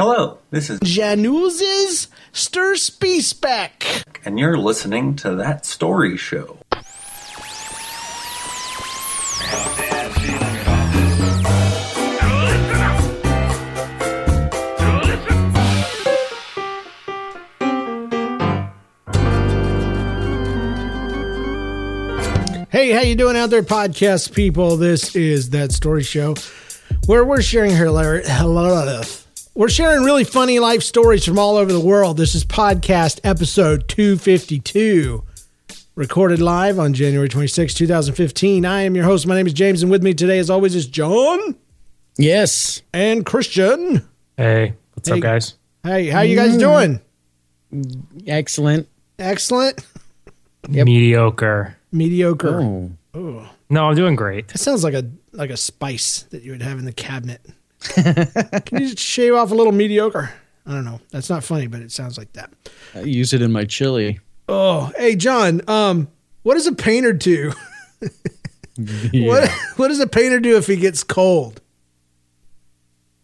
Hello, this is Januz's Stir Spec. and you're listening to that story show. Hey, how you doing out there, podcast people? This is that story show where we're sharing hilarious. We're sharing really funny life stories from all over the world. This is podcast episode 252, recorded live on January 26, 2015. I am your host. My name is James, and with me today, as always, is John Yes. and Christian. Hey, what's Hey. up, guys? Hey, how you guys doing? Excellent. Excellent, Mediocre. mediocre. Oh. No, I'm doing great. That sounds like a like a spice that you would have in the cabinet. Can you just shave off a little mediocre? I don't know. That's not funny, but it sounds like that. I use it in my chili. Oh, hey John. Um, what does a painter do? What what does a painter do if he gets cold?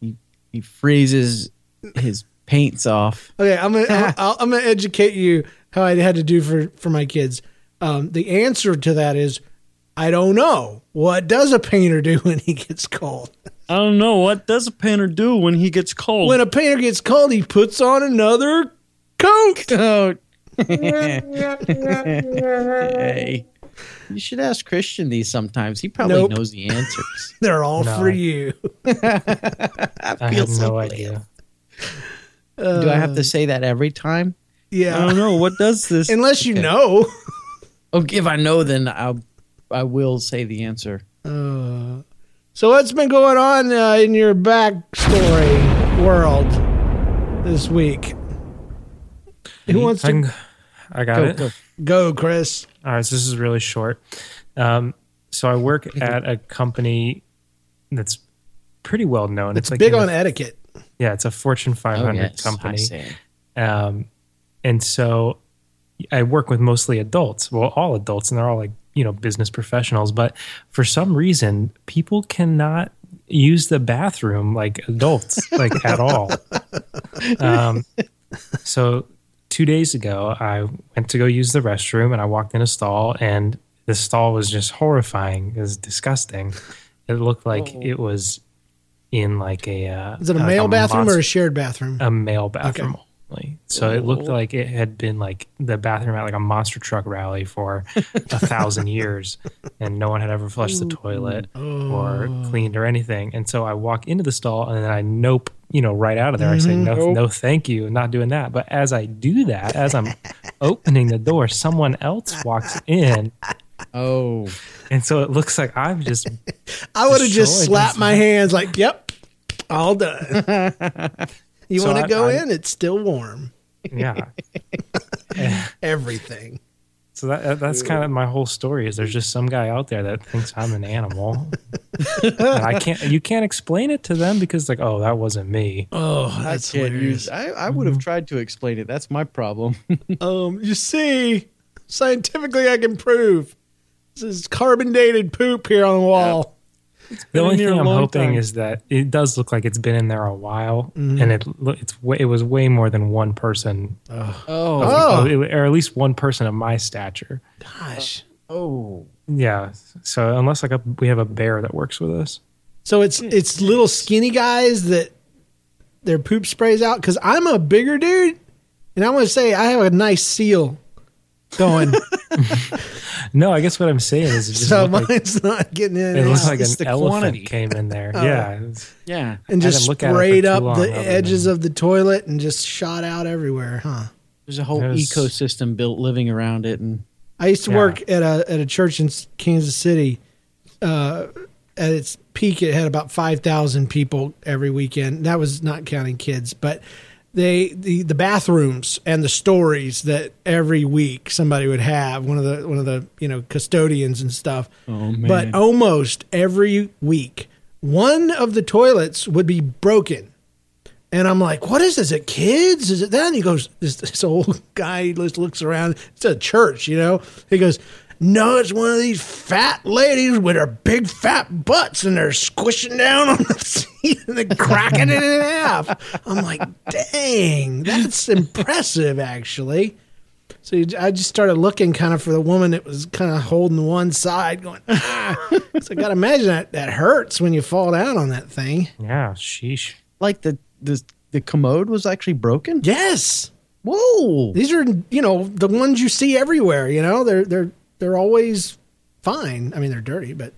He freezes his paints off. Okay, I'm gonna I'll- I'm gonna educate you how I had to do for for my kids. Um, the answer to that is I don't know. What does a painter do when he gets cold? I don't know. What does a painter do when he gets cold? When a painter gets cold, he puts on another coat. Oh. hey. You should ask Christian these sometimes. He probably Nope. knows the answers. They're all No. for you. I feel have so no bad. idea. Do I have to say that every time? Yeah. I don't know. What does this? Unless you Okay. know. Oh, if I know, then I'll I will say the answer. Uh, so what's been going on uh, in your backstory world this week? Who wants I, to can- I got Go, it. go. go, Chris? All right, so this is really short. Um, so I work at a company that's pretty well known. It's like big in on the- etiquette. yeah, it's a Fortune 500 Oh, yes, company. I say. Um, and so I work with mostly adults, well, all adults, and they're all like, you know, business professionals. But for some reason, people cannot use the bathroom like adults, like at all. Um, so two days ago, I went to go use the restroom and I walked in a stall, and the stall was just horrifying. It was disgusting. It looked like it was in like a. Uh, Is it a like male bathroom or a shared bathroom? a male bathroom only. So it looked like it had been like the bathroom at like a monster truck rally for a thousand years, and no one had ever flushed the toilet or oh. cleaned or anything. And so I walk into the stall and then I nope, you know, right out of there. I say mm-hmm. no, no, thank you, not doing that. But as I do that, as I'm opening the door, someone else walks in. Oh, And so it looks like I've just I would have just slapped my hands like, "Yep, all done." You So want to go I- in? It's still warm. yeah. Everything. So that, that- that's kind of my whole story. Is there's just some guy out there that thinks I'm an animal, and I can't. You can't explain it to them because like, oh, that wasn't me. Oh, that's can't hilarious. use. I, I would have tried to explain it. That's my problem. Um, you see, scientifically, I can prove this is carbon dated poop here on the wall. The only thing I'm hoping time. is that it does look like it's been in there a while, Mm-hmm. and it it's way, it was way more than one person, oh, Oh, or at least one person of my stature. gosh. oh. Yeah. So unless like a, we have a bear that works with us. So it's it's little skinny guys that their poop sprays out. Because I'm a bigger dude, and I'm gonna say I have a nice seal going. No, I guess what I'm saying is it just so looked like, not getting in it and, looks like It's an elephant quantity. came in there. Oh. Yeah. Yeah. and just look at it for sprayed up long the edges of the toilet and just shot out everywhere. Huh. There's a whole There's- ecosystem built living around it, and I used to Yeah. work at a at a church in Kansas City, uh, at its peak, it had about five thousand people every weekend. That was not counting kids, but they the the bathrooms and the stories that every week somebody would have one of the one of the you know custodians and stuff. Oh, man. But almost every week, one of the toilets would be broken. And I'm like, what is this? Is it kids? Is it that? And he goes, this, this old guy just looks around. It's a church, you know? He goes, no, it's one of these fat ladies with her big fat butts and they're squishing down on the seat and they're cracking it in half. I'm like, dang, that's impressive, actually. So I just started looking kind of for the woman that was kind of holding one side, going, ah. so I got to imagine that that hurts when you fall down on that thing. Yeah, sheesh. Like the the the commode was actually broken. Yes. Whoa! These are, you know, the ones you see everywhere, you know, they're, they're, they're always fine. I mean, they're dirty, but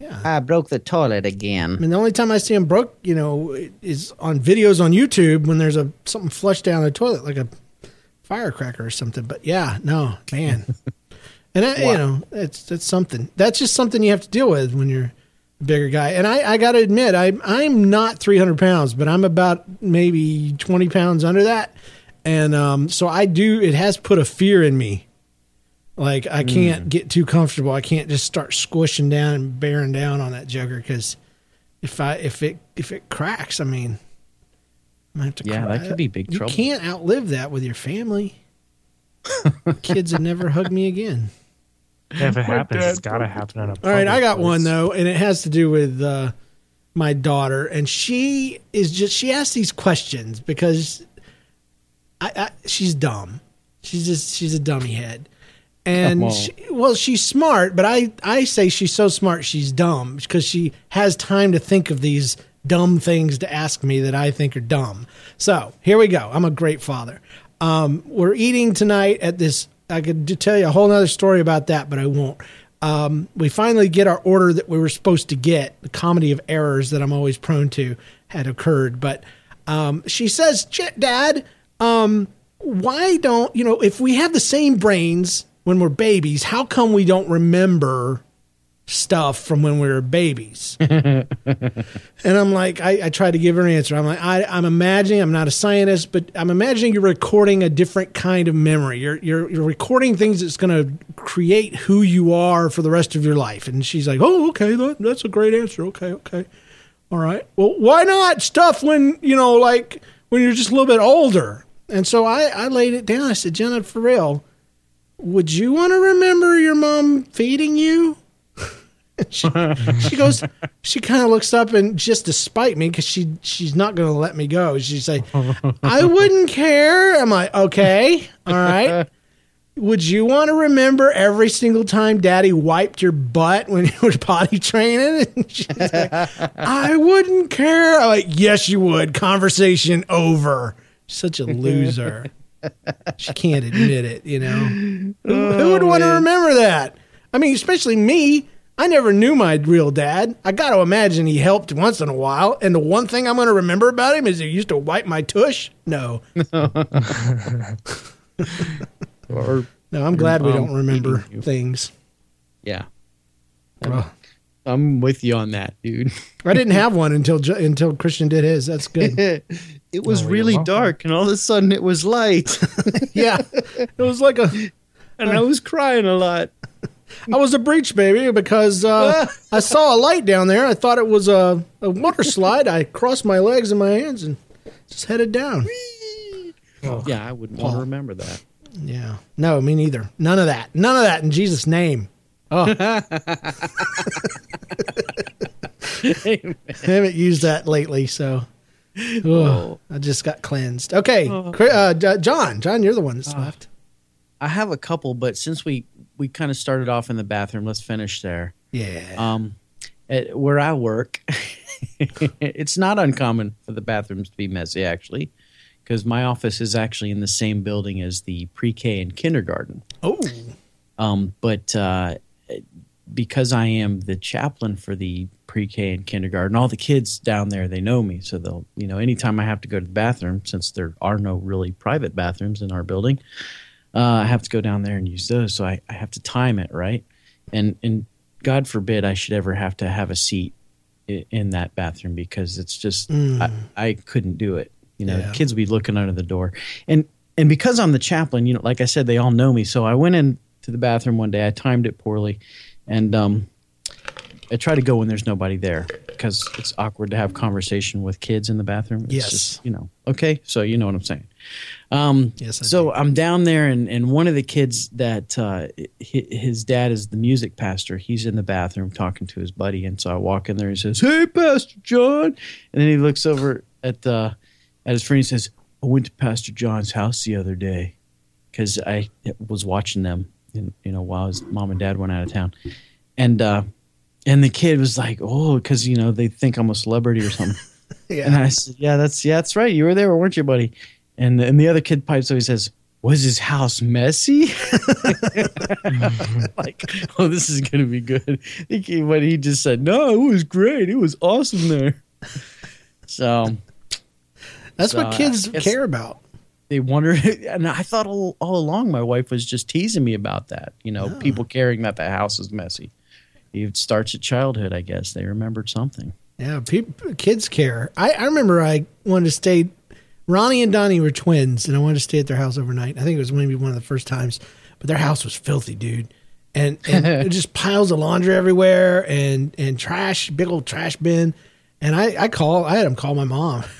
yeah. I broke the toilet again. I mean, the only time I see them broke, you know, is on videos on YouTube when there's a something flushed down the toilet, like a firecracker or something. But yeah, no, man, and I, you know, it's that's something. That's just something you have to deal with when you're a bigger guy. And I, I got to admit, I I'm not 300 pounds, but I'm about maybe 20 pounds under that, and um, so I do. It has put a fear in me. Like I can't get too comfortable. I can't just start squishing down and bearing down on that joker because if I if it if it cracks, I mean, I might have to. Yeah, cry. that could be big you trouble. You can't outlive that with your family. Kids would never hug me again. Yeah, if it happens, it's got to happen in a All right, I got place. one though, and it has to do with uh, my daughter, and she is just she asks these questions because I, I she's dumb. She's just she's a dummy head, and Come she, well, she's smart, but I I say she's so smart she's dumb because she has time to think of these dumb things to ask me that I think are dumb. So here we go. I'm a great father. Um, we're eating tonight at this. I could tell you a whole nother story about that, but I won't. Um, we finally get our order that we were supposed to get. The comedy of errors that I'm always prone to had occurred, but um, she says, "Dad, um, why don't you know if we have the same brains when we're babies? How come we don't remember stuff from when we were babies?" And I'm like, I, I try to give her an answer. I'm like, I, I'm imagining, I'm not a scientist, but I'm imagining you're recording a different kind of memory. You're you're, you're recording things that's going to create who you are for the rest of your life. And she's like, Oh, okay, that, that's a great answer. Okay, okay, all right. Well, why not stuff when you know, like when you're just a little bit older? And so I, I laid it down. I said, Jenna, for real, would you want to remember your mom feeding you? she, she goes she kind of looks up and just to spite me because she she's not going to let me go. She's like i wouldn't care. I'm like okay all right would you want to remember every single time daddy wiped your butt when you were potty training? And she's like i wouldn't care. I'm like yes you would. Conversation over. Such a loser she can't admit it you know who, who oh, would want to remember that i mean especially me I never knew my real dad. I got to imagine he helped once in a while. And the one thing I'm going to remember about him is he used to wipe my tush. No, Or no, I'm glad we don't remember things. yeah, Well, I'm with you on that, dude. I didn't have one until until Christian did his. That's good. it was Oh, really dark, and all of a sudden it was light, yeah, it was like a and I was crying a lot. I was a breech baby because uh, I saw a light down there. I thought it was a, a water slide. I crossed my legs and my hands and just headed down. Yeah, I wouldn't want to remember that. Yeah, no, me neither. None of that. None of that in Jesus' name. Oh. I haven't used that lately, so Ugh, I just got cleansed. Okay, uh, John, John, you're the one that's left. I have a couple, but since we we kind of started off in the bathroom, let's finish there. Yeah, Um, at, where I work, it's not uncommon for the bathrooms to be messy, actually, because my office is actually in the same building as the pre-K and kindergarten. oh, Um, but uh, because I am the chaplain for the pre-K and kindergarten, all the kids down there they know me, so they'll you know anytime I have to go to the bathroom, since there are no really private bathrooms in our building, uh, I have to go down there and use those. So I, I have to time it right, and and God forbid I should ever have to have a seat in that bathroom because it's just I, I couldn't do it. You know, Yeah. kids would be looking under the door, and and because I'm the chaplain, you know, like I said, they all know me. So I went into the bathroom one day. I timed it poorly, and um, I try to go when there's nobody there because it's awkward to have conversation with kids in the bathroom. It's Yes. just, you know. Okay, so you know what I'm saying. Um, Yes, I so I'm down there, and, and one of the kids that uh, his dad is the music pastor. He's in the bathroom talking to his buddy, and so I walk in there. and He says, "Hey, Pastor John," and then he looks over at uh, at his friend. and says, "I went to Pastor John's house the other day because I was watching them, in, you know, while his mom and dad went out of town, and uh, and the kid was like, "Oh, because you know they think I'm a celebrity or something." Yeah. And I said, "Yeah, that's yeah, that's right. You were there, weren't you, buddy?" And and the other kid pipes up. He says, "Was his house messy?" like, oh, this is gonna be good. But he just said, "No, it was great. It was awesome there." So That's So, what kids care about. They wonder, and I thought all, all along my wife was just teasing me about that. You know, people caring that the house is messy. It starts at childhood, I guess. They remembered something. Yeah, people, kids care. I, I remember I wanted to stay. Ronnie and Donnie were twins, and I wanted to stay at their house overnight. I think it was maybe one of the first times, but their house was filthy, dude. And and just piles of laundry everywhere, and and trash, big old trash bin. And I I call, I had them call my mom.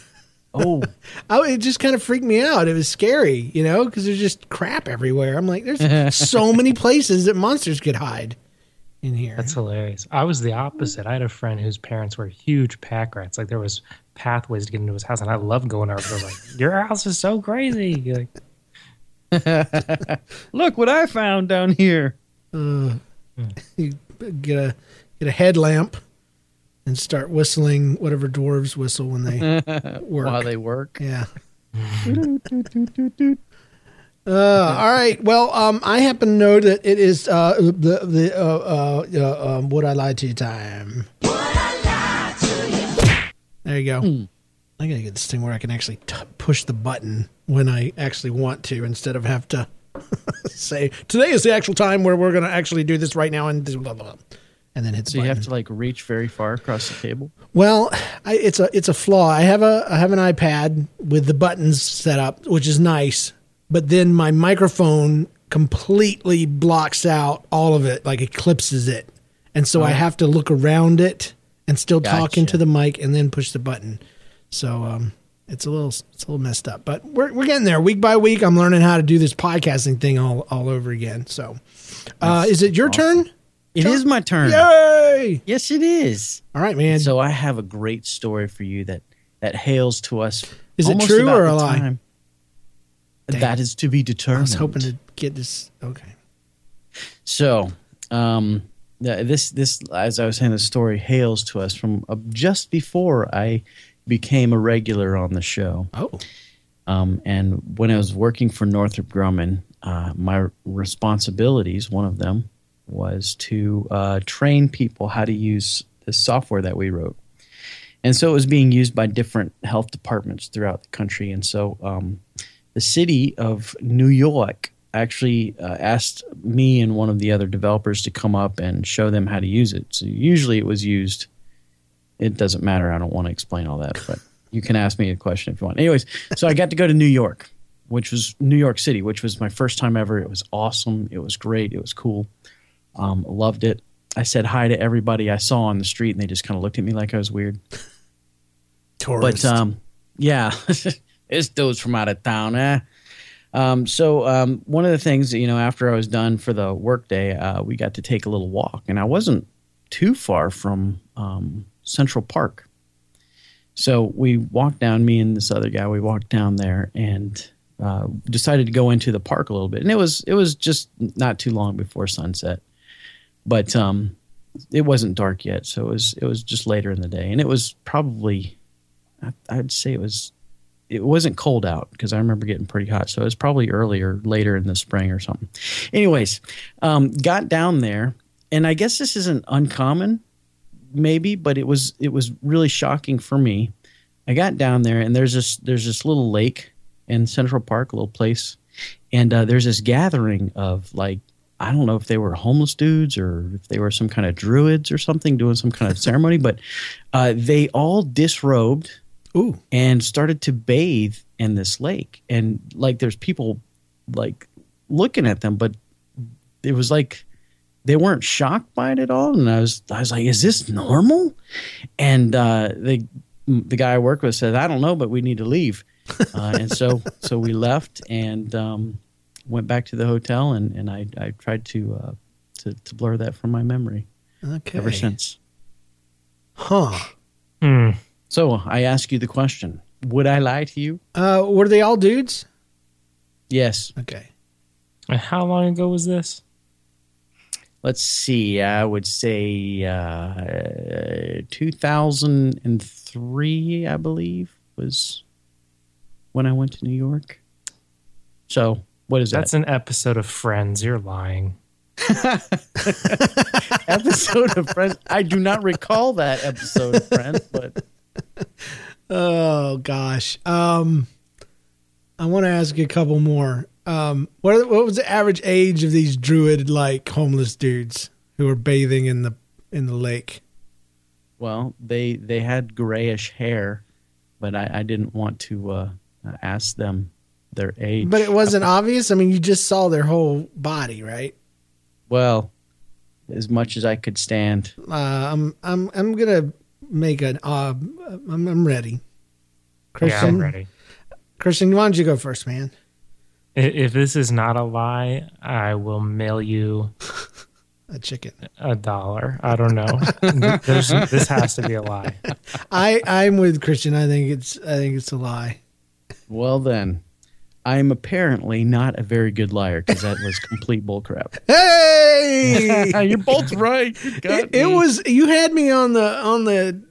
Oh, I, it just kind of freaked me out. It was scary, you know, because there's just crap everywhere. I'm like, there's so many places that monsters could hide in here. That's hilarious. I was the opposite. I had a friend whose parents were huge pack rats. Like there was pathways to get into his house, and I loved going over. I was like, "Your house is so crazy." You're like, look what I found down here. Uh, you get a get a headlamp and start whistling whatever dwarves whistle when they work. While they work. yeah. Uh, all right. Well, um, I happen to know that it is uh, the the uh, uh, uh, um, would I lie to you time. There you go. I gotta get this thing where I can actually t- push the button when I actually want to, instead of have to say today is the actual time where we're gonna actually do this right now and blah, blah, blah, and then hit the So you button. have to like reach very far across the table. Well, I, it's a it's a flaw. I have a I have an iPad with the buttons set up, which is nice, but then my microphone completely blocks out all of it, like eclipses it, and so I have to look around it and still talk into the mic and then push the button. So um, it's a little it's a little messed up, but we're we're getting there. Week by week, I'm learning how to do this podcasting thing all all over again. So, uh, is it your turn? It is my turn. Yay! Yes, it is. All right, man. So I have a great story for you that that hails to us. Is it true or a lie? time. That is to be determined. I was hoping to get this. Okay. So, um, this this as I was saying, the story hails to us from uh, just before I became a regular on the show. Oh. Um, and when I was working for Northrop Grumman, uh, my responsibilities, one of them, was to uh, train people how to use the software that we wrote. And so it was being used by different health departments throughout the country. And so um, the city of New York actually uh, asked me and one of the other developers to come up and show them how to use it. So usually it was used. It doesn't matter. I don't want to explain all that, but you can ask me a question if you want. Anyways, so I got to go to New York, which was New York City, which was my first time ever. It was awesome. It was great. It was cool. Um, loved it. I said hi to everybody I saw on the street, and they just kind of looked at me like I was weird. Tourist. But um, yeah, it's those from out of town, eh? Um, so um, one of the things, you know, after I was done for the workday, uh, we got to take a little walk, and I wasn't too far from um, Central Park. So we walked down, me and this other guy, we walked down there and uh, decided to go into the park a little bit. And it was it was just not too long before sunset, but um, it wasn't dark yet, so it was it was just later in the day, and it was probably I- I'd say it was it wasn't cold out because I remember getting pretty hot, so it was probably earlier later in the spring or something. Anyways, um, got down there, and I guess this isn't uncommon, maybe, but it was it was really shocking for me. I got down there, and there's this there's this little lake in Central Park, a little place, and uh, there's this gathering of like I don't know if they were homeless dudes or if they were some kind of druids or something doing some kind of ceremony, but uh, they all disrobed Ooh. and started to bathe in this lake. And like, there's people like looking at them, but it was like they weren't shocked by it at all. And I was, I was like, is this normal? And uh, the the guy I work with said, I don't know, but we need to leave. Uh, and so so we left and um, went back to the hotel, and and I I tried to uh, to to blur that from my memory Okay. ever since. Huh. Hmm. So I ask you the question: Would I lie to you? Uh, were they all dudes? Yes. Okay. And how long ago was this? Let's see. I would say uh, 2003, I believe, was when I went to New York. So what is That's that? That's an episode of Friends. You're lying. episode of Friends. I do not recall that episode of Friends, but Oh gosh. Um, I want to ask you a couple more. Um, what are the- what was the average age of these druid like homeless dudes who were bathing in the in the lake? well, they they had grayish hair, but I, I didn't want to uh, ask them their age. But it wasn't obvious. I mean, you just saw their whole body, right? well, as much as I could stand. Uh, I'm I'm I'm gonna make an. Uh, I'm, I'm ready. Yeah, Christian, I'm ready. Christian, why don't you go first, man? If this is not a lie, I will mail you A chicken. a dollar. I don't know. This has to be a lie. I I'm with Christian. I think it's I think it's a lie. Well, then, I'm apparently not a very good liar because that was complete bullcrap. Hey, You're both right. It, it was you had me on the on the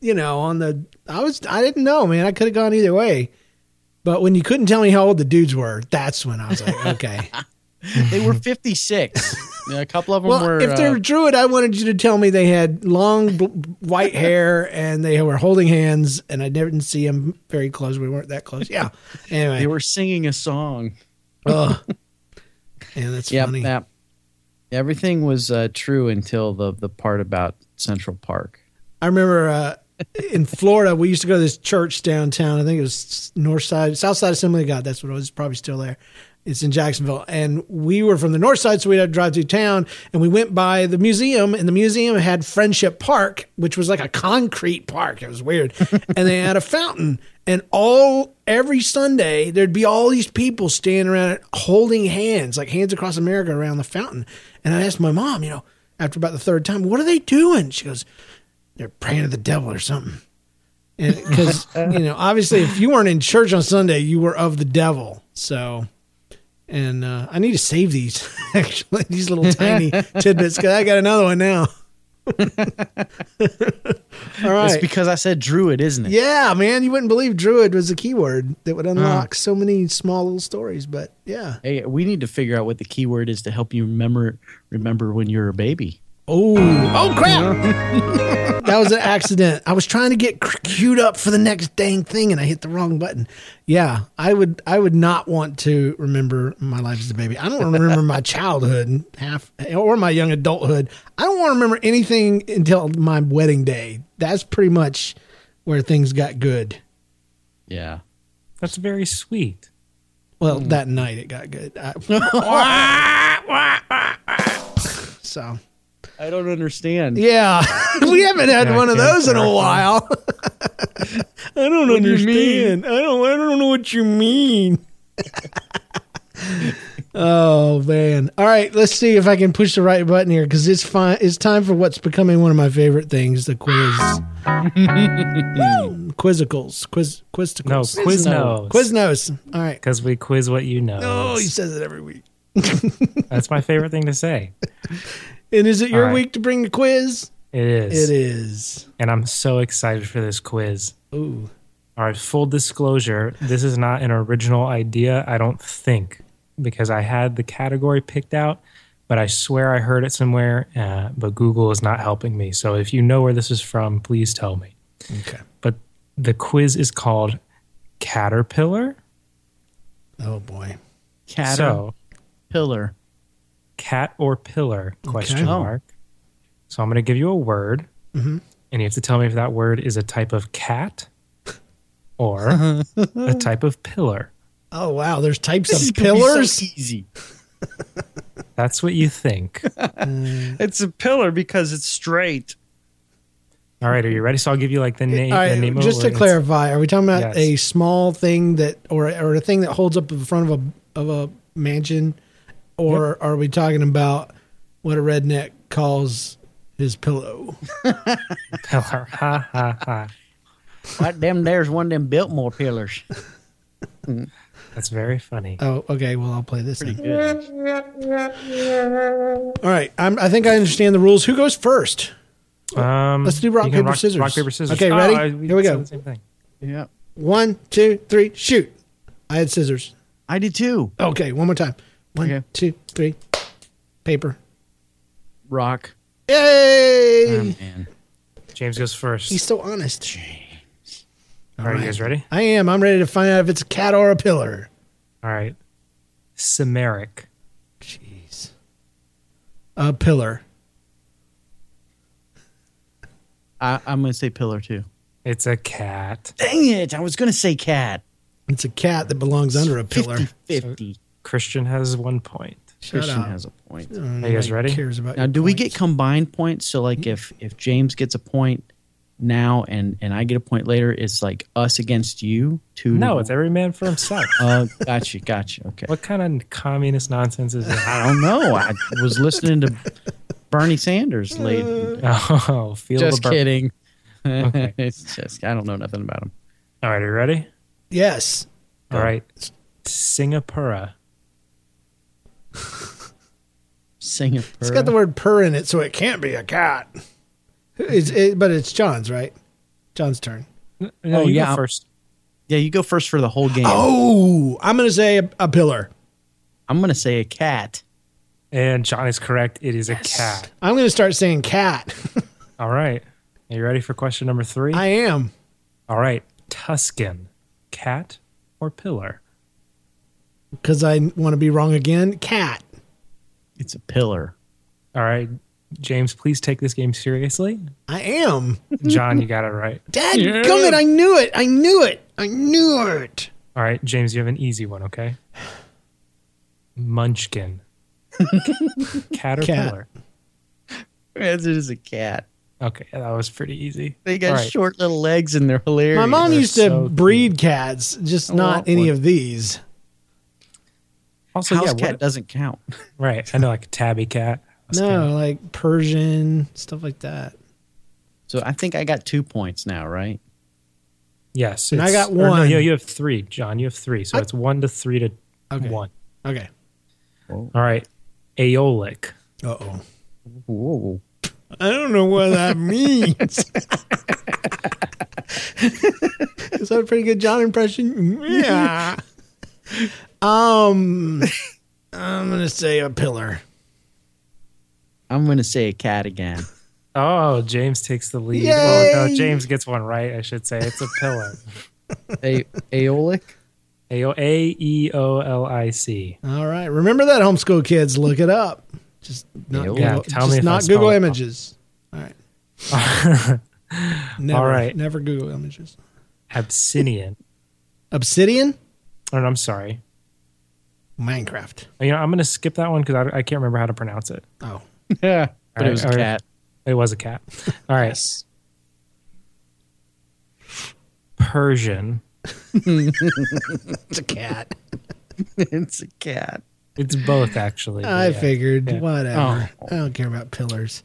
you know on the I was I didn't know man I could have gone either way, but when you couldn't tell me how old the dudes were, that's when I was like okay. They were 56. Yeah, a couple of them well, were. if they're uh, druid, I wanted you to tell me they had long bl- white hair and they were holding hands, and I didn't see them very close. We weren't that close. Yeah. Anyway, they were singing a song. Oh, yeah, that's Yep, funny. yep. Everything was uh, true until the the part about Central Park. I remember uh, in Florida, we used to go to this church downtown. I think it was North Side, South Side Assembly of God. That's what it was. It's probably still there. It's in Jacksonville. And we were from the north side, so we had to drive through town. And we went by the museum, and the museum had Friendship Park, which was like a concrete park. It was weird. and they had a fountain. And all every Sunday, there'd be all these people standing around it holding hands, like hands across America around the fountain. And I asked my mom, you know, after about the third time, what are they doing? She goes, they're praying to the devil or something. Because you know, obviously, if you weren't in church on Sunday, you were of the devil. So, and uh, I need to save these actually these little tiny tidbits because I got another one now. All It's because I said druid, isn't it? yeah, man, you wouldn't believe druid was a keyword that would unlock so many small little stories. But yeah, Hey, we need to figure out what the keyword is to help you remember remember when you're a baby. Oh, oh crap! that was an accident. I was trying to get queued up for the next dang thing, and I hit the wrong button. Yeah, I would. I would not want to remember my life as a baby. I don't want to remember my childhood half or my young adulthood. I don't want to remember anything until my wedding day. That's pretty much where things got good. Yeah. That's very sweet. Well, hmm. that night it got good. I- so I don't understand. yeah, we haven't had Yeah, one of those in a while. I don't What do understand. I don't. I don't know what you mean. oh man! All right, let's see if I can push the right button here because it's fine. It's time for what's becoming one of my favorite things: the quiz. Woo! Quizzicals, quiz, quizicals. No, Quiznos. Quiznos. All right. Because we quiz what you know. Oh, he says it every week. That's my favorite thing to say. And is it your All right. week to bring the quiz? It is. It is. And I'm so excited for this quiz. Ooh. All right, full disclosure, this is not an original idea, I don't think, because I had the category picked out, but I swear I heard it somewhere, uh, but Google is not helping me. So if you know where this is from, please tell me. Okay. But the quiz is called Caterpillar. Oh boy. Caterpillar. So cat or pillar? Question Oh. mark. So I'm going to give you a word, Mm-hmm. and you have to tell me if that word is a type of cat or a type of pillar. Oh wow, there's types This of gonna so pillars. easy. That's what you think. It's a pillar because it's straight. All right, are you ready? So I'll give you like the name. All right, the name just a to word. Clarify, are we talking about Yes. a small thing that, or or a thing that holds up the front of a of a mansion, or are we talking about what a redneck calls his pillow? pillar. Ha ha ha. Right, them there's one of them Biltmore pillars. That's very funny. Oh, okay. Well, I'll play this. Pretty Then. good. All right, I'm, I think I understand the rules. Who goes first? Um, Let's do rock, you can paper, scissors. Rock paper scissors. Okay, Oh, ready? I- Here we go. the Same thing. Yeah, One, two, three, shoot! I had scissors. I did too. Okay, one more time. One, Okay. two, three. Paper. Rock. Yay! Oh, man. James goes first. He's so honest. james All right, you guys ready? I am. I'm ready to find out if it's a cat or a pillar. All right. Samaric. Jeez. A pillar. I, I'm going to say pillar too. It's a cat. Dang it. I was going to say cat. It's a cat that belongs under a pillar. 50 50. Christian has one point. Shut Christian up. has a point. I Are you guys ready? Cares about Now, your do we get combined points? So, like, if if James gets a point now and and I get a point later, it's like us against you. Two. No, it's every man for himself. Oh, gotcha, gotcha. Okay. what kind of communist nonsense is that? I don't know. I was listening to Bernie Sanders uh, late. Oh, feel Just the burn. kidding. Okay. it's just I don't know nothing about him. All right, are you ready? Yes. All right. Singapura. Singapore. It's got the word purr in it, so it can't be a cat. It's, it, but it's John's, right? John's turn. No, Oh, you yeah, go first. Yeah, you go first for the whole game. Oh, I'm going to say a, a pillar. I'm gonna say a cat. And John is correct. It is a cat. I'm going to start saying cat. All right. Are you ready for question number three? I am. All right. Tuscan. Cat or pillar? Because I want to be wrong again. Cat. It's a pillar. All right. James, please take this game seriously. I am. John, you got it right. Dad, gummit, I knew it. I knew it. I knew it. All right, James, you have an easy one, okay? Munchkin. Caterpillar. or Cat. pillar? It is a cat. Okay, that was pretty easy. They got All right. short little legs and they're hilarious. My mom they're used to so breed cats, just I not any one. of these. Also, House yeah, cat what- doesn't count. right. I know, like a tabby cat. House No, cat. like Persian, stuff like that. So I think I got two points now, right? Yes. And I got or no, one. you, you have three, John. You have three. So I- it's one to three to Okay. one. Okay. All right. Aeolic. Uh oh. Whoa. I don't know what that means. Is that a pretty good John impression? Yeah. Um, I'm gonna say a pillar. I'm gonna say a cat again. Oh, James takes the lead. Oh, no, James gets one right, I should say. It's a pillar. A- Aeolic? A A E O L I C. All right. Remember that, homeschool kids. Look it up. Just not, Yeah, Google, tell me just if I not Google images. All right. Never, All right. Never Google images. Abyssinian. Obsidian? Oh, no, I'm sorry. Minecraft. You know, I'm going to skip that one because I, I can't remember how to pronounce it. Oh. Yeah. But All it was a right, cat. It was a cat. All right. Persian. It's a cat. it's a cat. It's both, actually. I Yeah. figured. Yeah. Whatever. Oh. I don't care about pillars.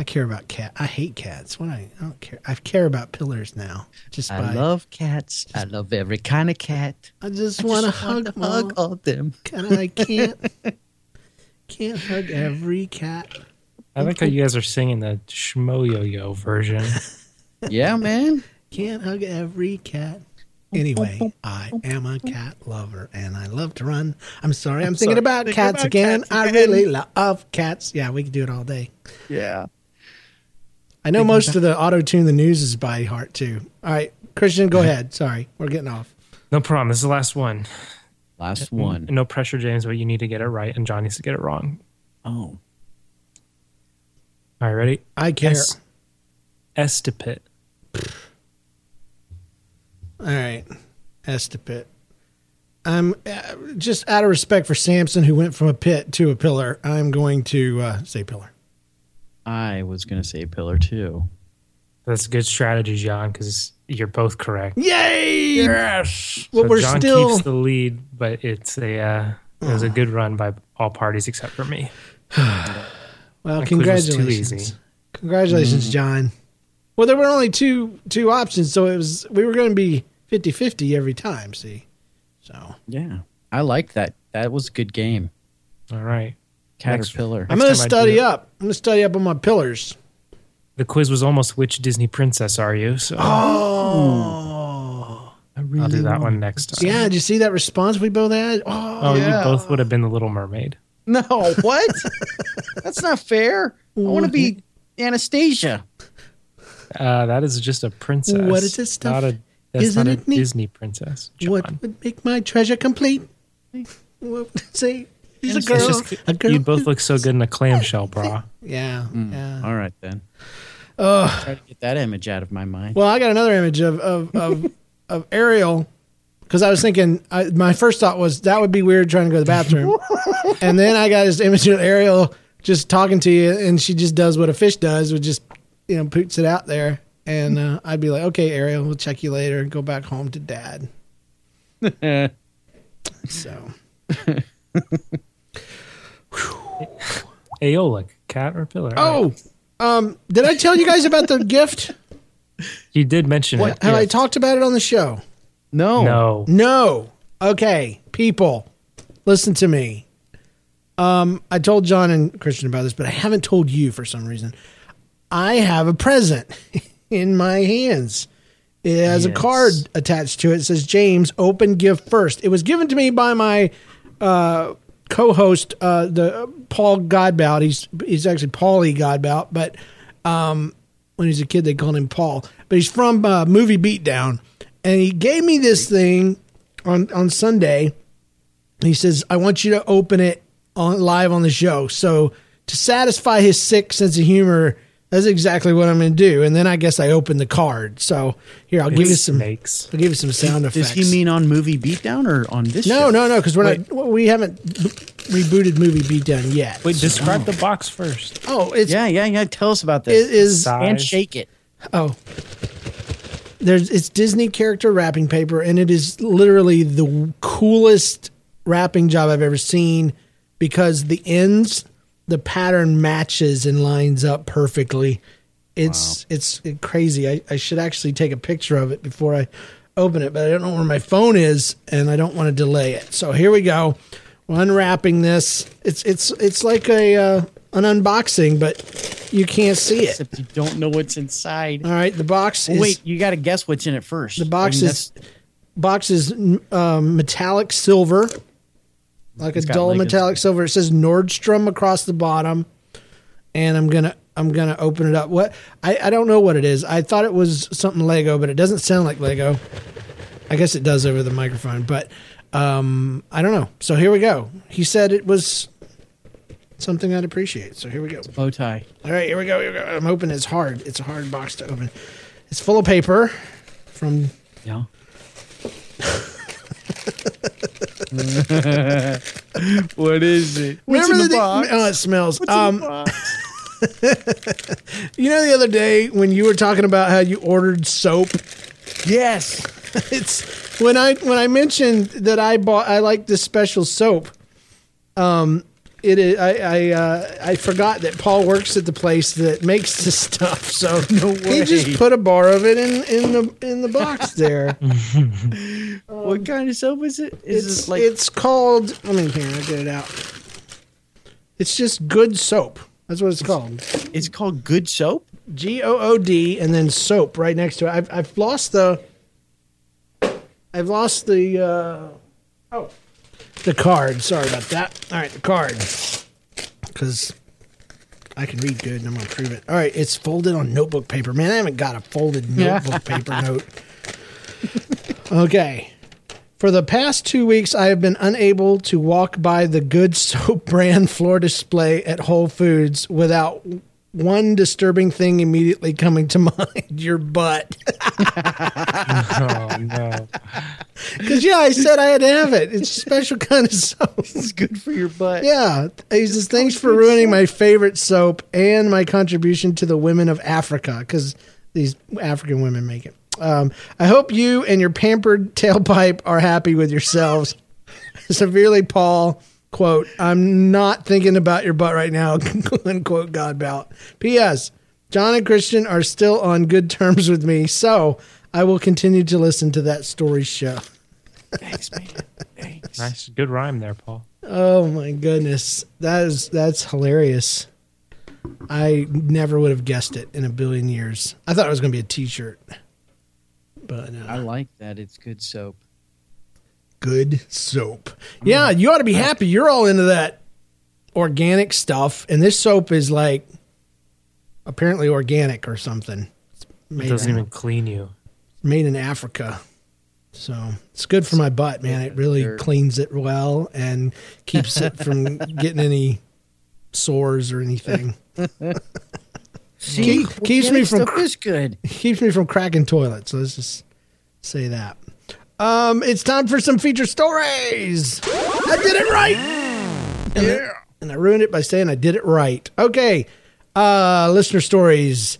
I care about cat. I hate cats. What I, I don't care. I care about pillars now. Just I by, love cats. I love every kind of cat. I just want to just want hug, to hug hug. all of them. And I can't. can't hug every cat. I like how you guys are singing the Schmoyoho version. Yeah, man. Can't hug every cat. Anyway, I am a cat lover and I love to run. I'm sorry, I'm, thinking sorry. about Thinking cats about again. cats I really love cats. Yeah, we could do it all day. Yeah. I know most of the auto tune the news is by heart too. All right, Christian, go ahead. Sorry, we're getting off. No problem. This is the last one. Last one. No pressure, James, but you need to get it right, and John needs to get it wrong. Oh, All right, ready? I care. Es- Estepit. All right, Estepit. I'm uh, just out of respect for Samson, who went from a pit to a pillar. I'm going to uh, say pillar. I was gonna say pillar too. That's a good strategy, John, because you're both correct. Yay! Yes. Well, we're John still- keeps the lead, but it's a uh, it was a good run by all parties except for me. Well, That quiz was too congratulations. easy. Congratulations, John. Well, there were only two two options, so it was we were going to be 50-50 every time. See, so Yeah, I liked that. That was a good game. All right. Caterpillar. I'm going to study up. I'm going to study up on my pillars. The quiz was almost which Disney princess are you? So Oh, I really I'll do that one next time. yeah. Did you see that response we both had? Oh, Oh, yeah. you both would have been the Little Mermaid. No, what? That's not fair. I want to be Anastasia. Uh, that is just a princess. What is this stuff? Not a, that's Isn't not a it neat? Disney princess. John. what would make my treasure complete? Well, say she's a girl. just- a girl. you both look so good in a clamshell bra. yeah, yeah. All right then. Try to get that image out of my mind. Well, I got another image of of of, of Ariel because I was thinking I, my first thought was that would be weird trying to go to the bathroom, and then I got this image of Ariel just talking to you, and she just does what a fish does, which just you know puts it out there, and uh, I'd be like, okay, Ariel, we'll check you later, and go back home to dad. So Aeolic, cat or pillar? oh. Um, did I tell you guys about the gift? you did mention What, it. have I talked about it on the show? no. No. No. Okay, people, listen to me. Um, I told John and Christian about this, but I haven't told you for some reason. I have a present in my hands. It has a card attached to it. It says James, open gift first. It was given to me by my uh, co-host, uh, the Paul Godbout. He's he's actually Paulie Godbout, but um, when he's a kid they called him Paul. But he's from uh, Movie Beatdown, and he gave me this thing on on Sunday. He says, "I want you to open it on live on the show." So to satisfy his sick sense of humor, that's exactly what I'm going to do. And then I guess I open the card. So here, I'll give you some. snakes. I'll give you some sound Does effects. Does he mean on movie beatdown or on this? No, show? no, no, because we're not. We haven't b- rebooted movie beatdown yet. Wait, describe the box first. oh, it's Yeah, yeah, yeah. Tell us about this. is Size. and shake it. Oh. There's it's Disney character wrapping paper and it is literally the coolest wrapping job I've ever seen because the ends the pattern matches and lines up perfectly. It's it's crazy. I, I should actually take a picture of it before I open it, but I don't know where my phone is and I don't want to delay it. So here we go. We're unwrapping this. It's it's it's like a uh, an unboxing, but you can't see it. Except you don't know what's inside. All right, the box is wait, you got to guess what's in it first. the box I mean, is box is um, metallic silver, like a dull metallic silver. It says Nordstrom across the bottom, and I'm gonna I'm gonna open it up. What I I don't know what it is. I thought it was something Lego, but it doesn't sound like Lego. I guess it does over the microphone, but um, I don't know. So here we go. He said it was something I'd appreciate. So here we go. bow tie. All right, here we go. Here we go. I'm opening. It's hard. It's a hard box to open. It's full of paper from Yeah. what is it? What's Remember in the, thing- box? Oh, it smells. Um, the you know, the other day when you were talking about how you ordered soap, Yes. it's when I when I mentioned that I bought I like this special soap. Um, it is, I I uh, I forgot that Paul works at the place that makes this stuff, so No worries. he just put a bar of it in in the in the box there. what kind of soap is it? Is it's it like it's called. Let me here. I get it out. It's just good soap. That's what it's called. it's called good soap? G O O D and then soap right next to it. I've I've lost the I've lost the uh oh the card. Sorry about that. All right, the card because I can read good and I'm gonna prove it. All right, it's folded on notebook paper. Man, I haven't got a folded notebook paper note. Okay, For the past two weeks, I have been unable to walk by the good soap brand floor display at Whole Foods without one disturbing thing immediately coming to mind your butt. Oh no. Because, yeah, I said I had to have it. It's a special kind of soap. It's good for your butt. Yeah. He says, thanks for ruining my favorite soap and my contribution to the women of Africa because these African women make it. Um, I hope you and your pampered tailpipe are happy with yourselves. Severely, Paul. Quote, I'm not thinking about your butt right now. Unquote, God bout. P.S. John and Christian are still on good terms with me, so I will continue to listen to that story show. Thanks, man. Thanks. Nice, good rhyme there, Paul. Oh my goodness, that is that's hilarious. I never would have guessed it in a billion years. I thought it was going to be a T-shirt, but I uh, like that. It's good soap. Good soap. Yeah, mm. you ought to be happy. You're all into that organic stuff, and this soap is like apparently organic or something. It doesn't in, even clean you. made in Africa. So it's good for my butt, man. It really Dirt. cleans it well and keeps it from getting any sores or anything. Keep- keeps me from stuff is good. keeps me from cracking toilets. Let's just say that. Um, it's time for some feature stories. I did it right. And, I, and I ruined it by saying I did it right. Okay. Uh, listener stories.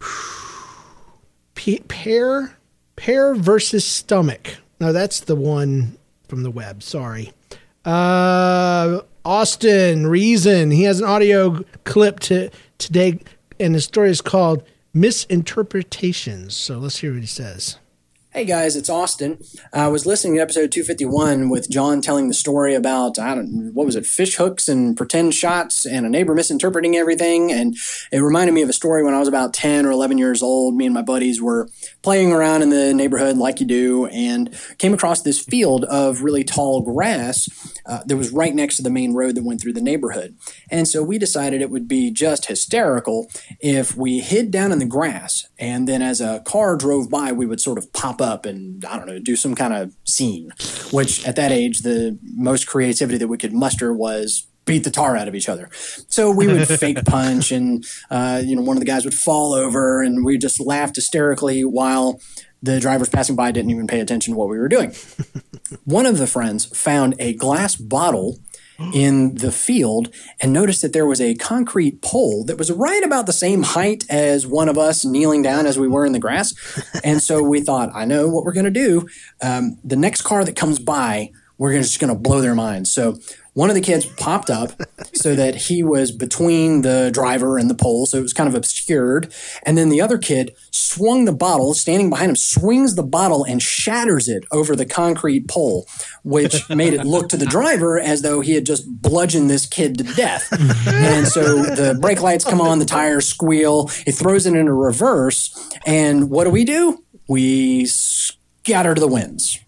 P- pear, pear versus stomach. No, that's the one from the web. Sorry. Uh, Austin Reason. He has an audio clip to today, and the story is called Misinterpretations. So let's hear what he says. Hey guys, it's Austin. I was listening to episode 251 with John telling the story about, I don't what was it, fish hooks and pretend shots and a neighbor misinterpreting everything. And it reminded me of a story when I was about 10 or 11 years old. Me and my buddies were playing around in the neighborhood like you do and came across this field of really tall grass uh, that was right next to the main road that went through the neighborhood. And so we decided it would be just hysterical if we hid down in the grass and then as a car drove by, we would sort of pop up and, I don't know, do some kind of scene, which at that age, the most creativity that we could muster was beat the tar out of each other. So we would fake punch and, uh, you know, one of the guys would fall over and we just laughed hysterically while the drivers passing by didn't even pay attention to what we were doing. One of the friends found a glass bottle in the field and noticed that there was a concrete pole that was right about the same height as one of us kneeling down as we were in the grass. And so we thought, I know what we're going to do. Um, the next car that comes by, we're gonna- just going to blow their minds. So one of the kids popped up so that he was between the driver and the pole, so it was kind of obscured. And then the other kid swung the bottle, standing behind him, swings the bottle and shatters it over the concrete pole, which made it look to the driver as though he had just bludgeoned this kid to death. and so the brake lights come on, the tires squeal, it throws it into reverse. And what do we do? We scatter to the winds.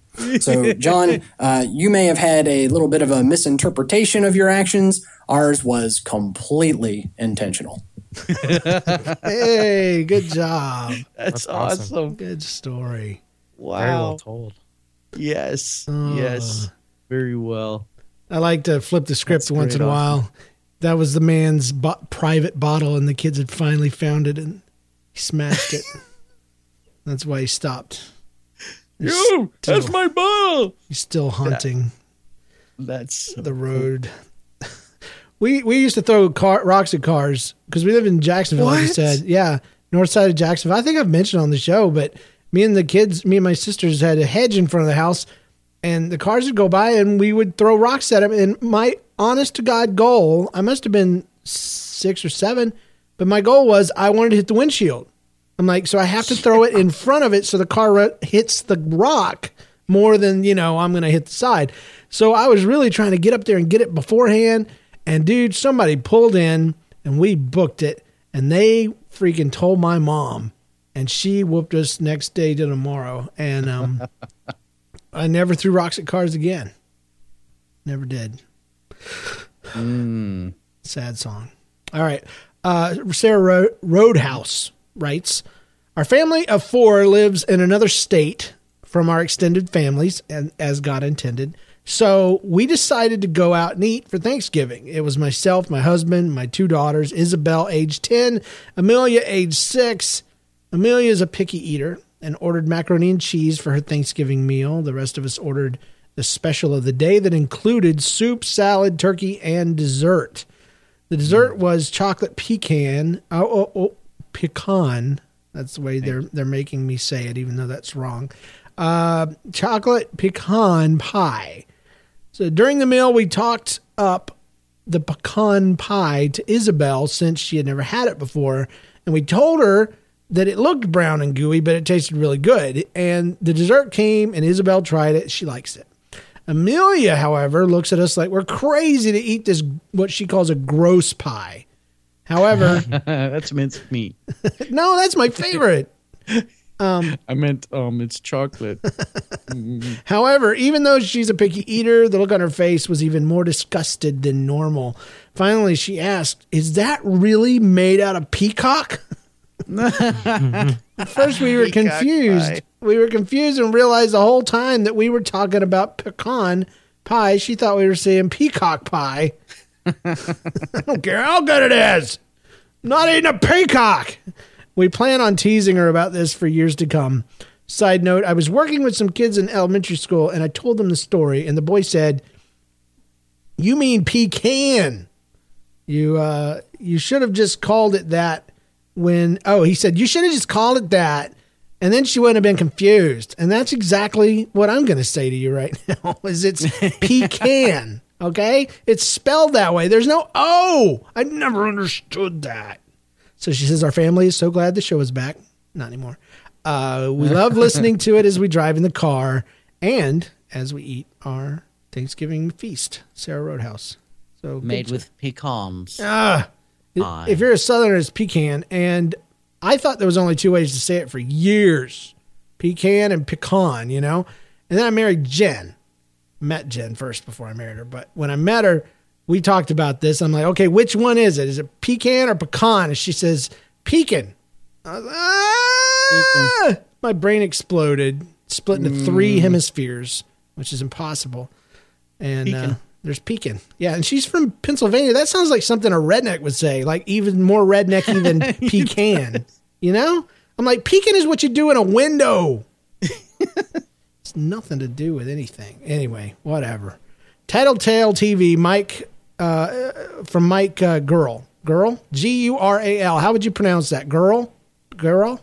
So, John, uh, you may have had a little bit of a misinterpretation of your actions. Ours was completely intentional. Hey, good job. That's, That's awesome. awesome. Good story. Wow. Very well told. Yes. Uh. yes. Very well. I like to flip the script That's once in great, a while. That was the man's bo- private bottle, and the kids had finally found it, and he smashed it. That's why he stopped. He's Yo, that's my ball. He's still haunting That's so the road. we we used to throw car, rocks at cars because we live in Jacksonville. Like I said, yeah, north side of Jacksonville. I think I've mentioned on the show, but me and the kids, me and my sisters had a hedge in front of the house, and the cars would go by, and we would throw rocks at them. And my honest to God goal, I must have been six or seven, but my goal was I wanted to hit the windshield. I'm like, so I have to throw it in front of it so the car ro- hits the rock more than, you know, I'm going to hit the side. So I was really trying to get up there and get it beforehand. And dude, somebody pulled in and we booked it. And they freaking told my mom. And she whooped us next day to tomorrow. And um, I never threw rocks at cars again. Never did. Sad song. All right. Uh, Sarah Ro- Roadhouse writes Our family of four lives in another state from our extended families, and as God intended. So we decided to go out and eat for Thanksgiving. It was myself, my husband, my two daughters, Isabel, age 10, Amelia, age 6. Amelia is a picky eater and ordered macaroni and cheese for her Thanksgiving meal. The rest of us ordered the special of the day that included soup, salad, turkey, and dessert. The dessert mm. was chocolate pecan. Oh, oh, oh pecan. That's the way they're they're making me say it, even though that's wrong. Uh, chocolate pecan pie. So during the meal, we talked up the pecan pie to Isabel since she had never had it before, and we told her that it looked brown and gooey, but it tasted really good. And the dessert came, and Isabel tried it. She likes it. Amelia, however, looks at us like we're crazy to eat this what she calls a gross pie. However, That's minced meat. no, that's my favorite. I meant um, it's chocolate. However, even though she's a picky eater, the look on her face was even more disgusted than normal. Finally, she asked, Is that really made out of peacock? At first, we were Peacock confused. pie. We were confused and realized the whole time that we were talking about pecan pie. She thought we were saying peacock pie. I don't care how good it is. I'm not eating a peacock. We plan on teasing her about this for years to come. Side note, I was working with some kids in elementary school and I told them the story, and the boy said, You mean pecan. You uh you should have just called it that when oh he said you should have just called it that and then she wouldn't have been confused. And that's exactly what I'm gonna say to you right now is it's pecan. Okay? It's spelled that way. There's no oh. I never understood that. So she says, Our family is so glad the show is back. Not anymore. Uh, we love listening to it as we drive in the car and as we eat our Thanksgiving feast, Sarah Roadhouse. So Made with pecans. Ah, Pie. if you're a Southerner, it's pecan. And I thought there was only two ways to say it for years pecan and pecan, you know? And then I married Jen. Met Jen first before I married her. But when I met her, we talked about this. I'm like, okay, which one is it? Is it pecan or pecan? And she says, pecan. I was, ah! My brain exploded, split into three hemispheres, which is impossible. And uh, there's pecan. Yeah, and she's from Pennsylvania. That sounds like something a redneck would say, like even more rednecky than pecan. You know? I'm like, pecan is what you do in a window. it's nothing to do with anything. Anyway, whatever. Tattletale TV, Mike, uh, from Mike uh, Girl. Girl? G U R A L. How would you pronounce that? Girl? Girl?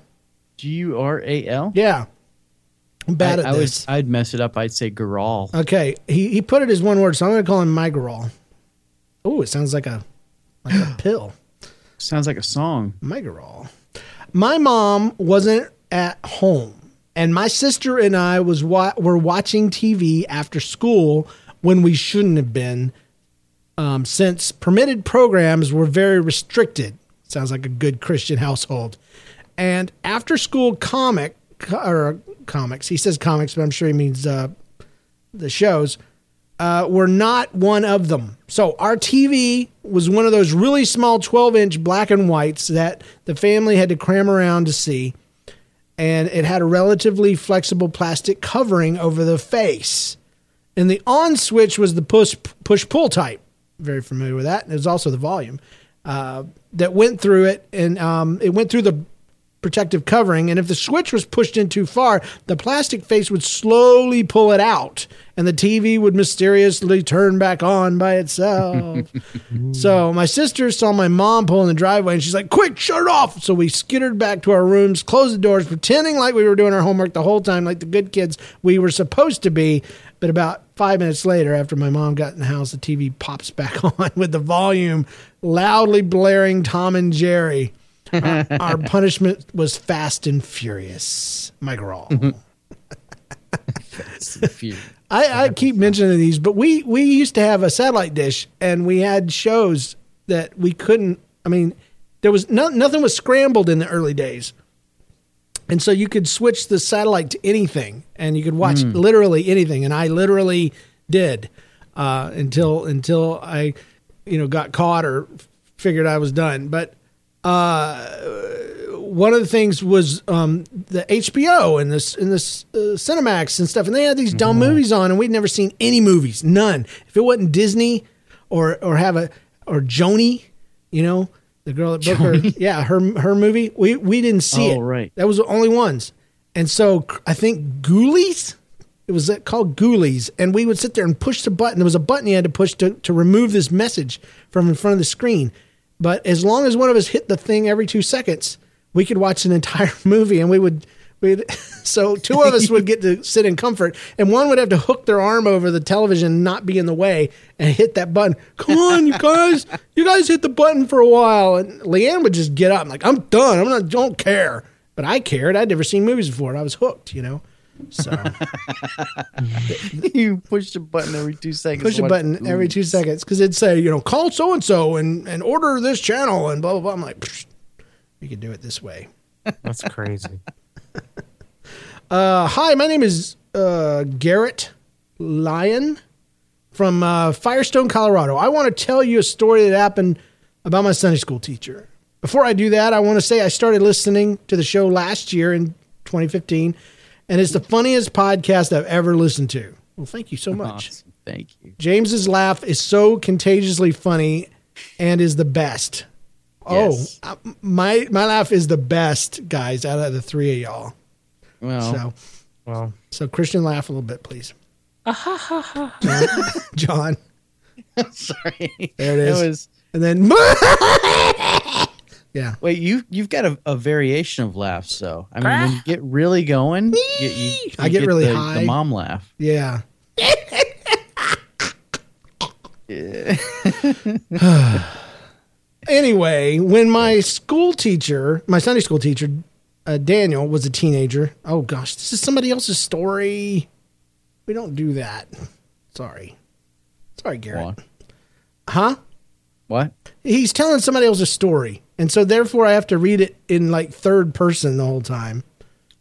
G U R A L. Yeah. I'm bad I, at I would, this. I'd mess it up. I'd say Garal. Okay, he he put it as one word, so I'm going to call him Migral. Oh, it sounds like a like a pill. Sounds like a song. Migral. My mom wasn't at home, and my sister and I was wa- were watching TV after school when we shouldn't have been, um, since permitted programs were very restricted. Sounds like a good Christian household. And after school comic or comics, he says comics, but I'm sure he means uh, the shows uh, were not one of them. So our TV was one of those really small 12 inch black and whites that the family had to cram around to see. And it had a relatively flexible plastic covering over the face. And the on switch was the push push pull type. Very familiar with that. And it was also the volume uh, that went through it, and um, it went through the protective covering. And if the switch was pushed in too far, the plastic face would slowly pull it out, and the TV would mysteriously turn back on by itself. so my sister saw my mom pull in the driveway, and she's like, "Quick, shut it off!" So we skittered back to our rooms, closed the doors, pretending like we were doing our homework the whole time, like the good kids we were supposed to be. But about five minutes later, after my mom got in the house, the TV pops back on with the volume loudly blaring Tom and Jerry. Our, our punishment was fast and furious. Mike Rawl. I, I keep mentioning these, but we, we used to have a satellite dish and we had shows that we couldn't. I mean, there was no, nothing was scrambled in the early days. And so you could switch the satellite to anything and you could watch literally anything. And I literally did uh, until until I, you know, got caught or figured I was done. But uh, one of the things was um, the HBO and this and this uh, Cinemax and stuff, and they had these dumb movies on, and we'd never seen any movies, none. If it wasn't Disney or or have a or Joni, you know, the girl that booked her, yeah, her her movie, we we didn't see Oh, it. right. that was the only ones, and so I think Ghoulies. It was uh, called Ghoulies, and we would sit there and push the button. There was a button you had to push to, to remove this message from in front of the screen. But as long as one of us hit the thing every two seconds, we could watch an entire movie, and we would. We'd, so two of us would get to sit in comfort, and one would have to hook their arm over the television, not be in the way, and hit that button. Come on, you guys! You guys hit the button for a while, and Leanne would just get up, like I'm done. I'm not. Don't care. But I cared. I'd never seen movies before, and I was hooked. You know. So you push the button every two seconds. push a What- button every two seconds because it'd say, you know, call so and so and and order this channel and blah blah blah. I'm like, Psh, you can do it this way. That's crazy. Uh, hi, my name is uh, Garrett Lyon from uh, Firestone, Colorado. I want to tell you a story that happened about my Sunday school teacher. Before I do that, I want to say I started listening to the show last year in 2015, and it's the funniest podcast I've ever listened to. Well, thank you so much. Awesome. Thank you. James's laugh is so contagiously funny and is the best. Yes. Oh, my my laugh is the best, guys, out of the three of y'all. Well, So, Well, so Christian, laugh a little bit, please. Ah, ha, ha, ha. John, sorry. There it is. That was, and then yeah, wait, you you've got a, a variation of laughs, though. I mean, when you get really going, you, you, you I get really the, high. The mom laugh. yeah. anyway, when my school teacher, my Sunday school teacher, uh, Daniel, was a teenager. Oh gosh, this is somebody else's story. We don't do that. Sorry, sorry, Garrett. What? Huh? What? He's telling somebody else's story, and so therefore I have to read it in like third person the whole time.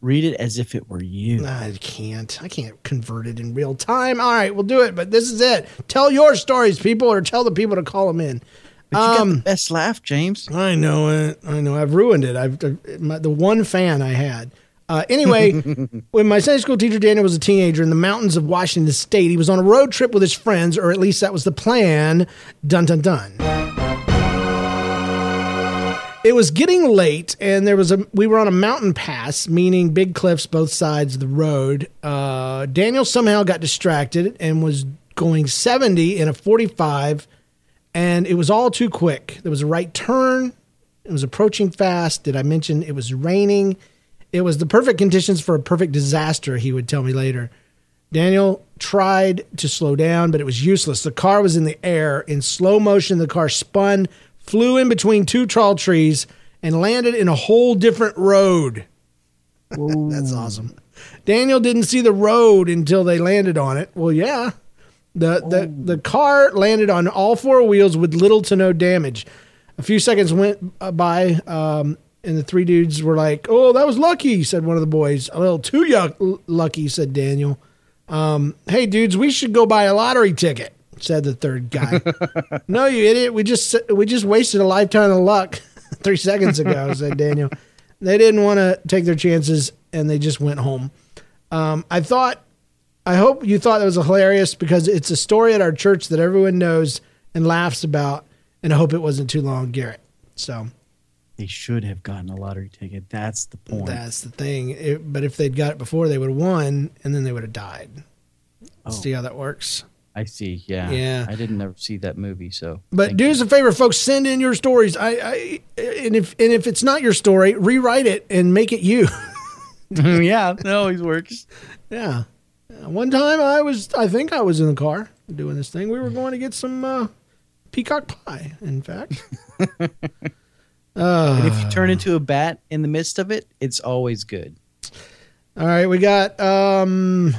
Read it as if it were you. I can't. I can't convert it in real time. All right, we'll do it, but this is it. Tell your stories, people, or tell the people to call them in. But you Um, got the best laugh, James. I know it. I know. I've ruined it. I've my, the one fan I had. Uh, anyway, when my Sunday school teacher Daniel was a teenager in the mountains of Washington State, he was on a road trip with his friends, or at least that was the plan. Dun dun dun. It was getting late, and there was a. We were on a mountain pass, meaning big cliffs both sides of the road. Uh, Daniel somehow got distracted and was going seventy in a forty-five and it was all too quick. There was a right turn. It was approaching fast. Did I mention it was raining? It was the perfect conditions for a perfect disaster, he would tell me later. Daniel tried to slow down, but it was useless. The car was in the air. In slow motion, the car spun, flew in between two tall trees, and landed in a whole different road. That's awesome. Daniel didn't see the road until they landed on it. Well, yeah. The, the the car landed on all four wheels with little to no damage. A few seconds went uh, by, um, and the three dudes were like, "Oh, that was lucky," said one of the boys. "A little too yuck, lucky," said Daniel. Um, hey, dudes, we should go buy a lottery ticket," said the third guy. no, you idiot. We just we just wasted a lifetime of luck three seconds ago," said Daniel. They didn't want to take their chances, and they just went home. Um, I thought I hope you thought that was hilarious because it's a story at our church that everyone knows and laughs about, and I hope it wasn't too long, Garrett. So They should have gotten a lottery ticket. That's the point. that's the thing. It, but if they'd got it before, they would have won, and then they would have died. Oh. See how that works. I see. Yeah. Yeah. I didn't ever see that movie, so. But do us a favor, folks. Send in your stories. I, I and if and if it's not your story, rewrite it and make it you. yeah, that always works. yeah. Uh, One time, I was. I think I was in the car doing this thing. We were going to get some uh, peacock pie. In fact. And if you turn into a bat in the midst of it, it's always good. All right, we got um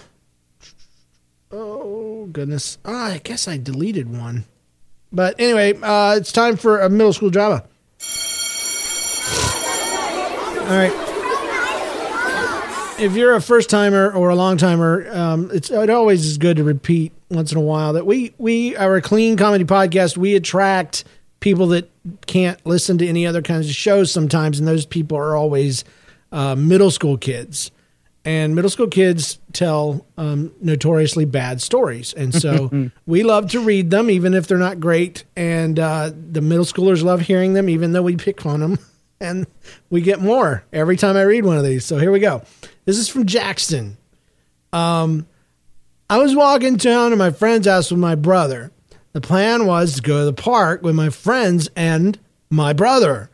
Oh goodness. Oh, I guess I deleted one. But anyway, uh it's time for a middle school drama. All right. If you're a first timer or a long timer, um, it's it always is good to repeat once in a while that we we are a clean comedy podcast. We attract people that can't listen to any other kinds of shows sometimes, and those people are always uh, middle school kids. And middle school kids tell um, notoriously bad stories. And so we love to read them, even if they're not great. And uh, the middle schoolers love hearing them, even though we pick on them. And we get more every time I read one of these. So here we go. This is from Jackson. Um, I was walking down to my friend's house with my brother. The plan was to go to the park with my friends and my brother.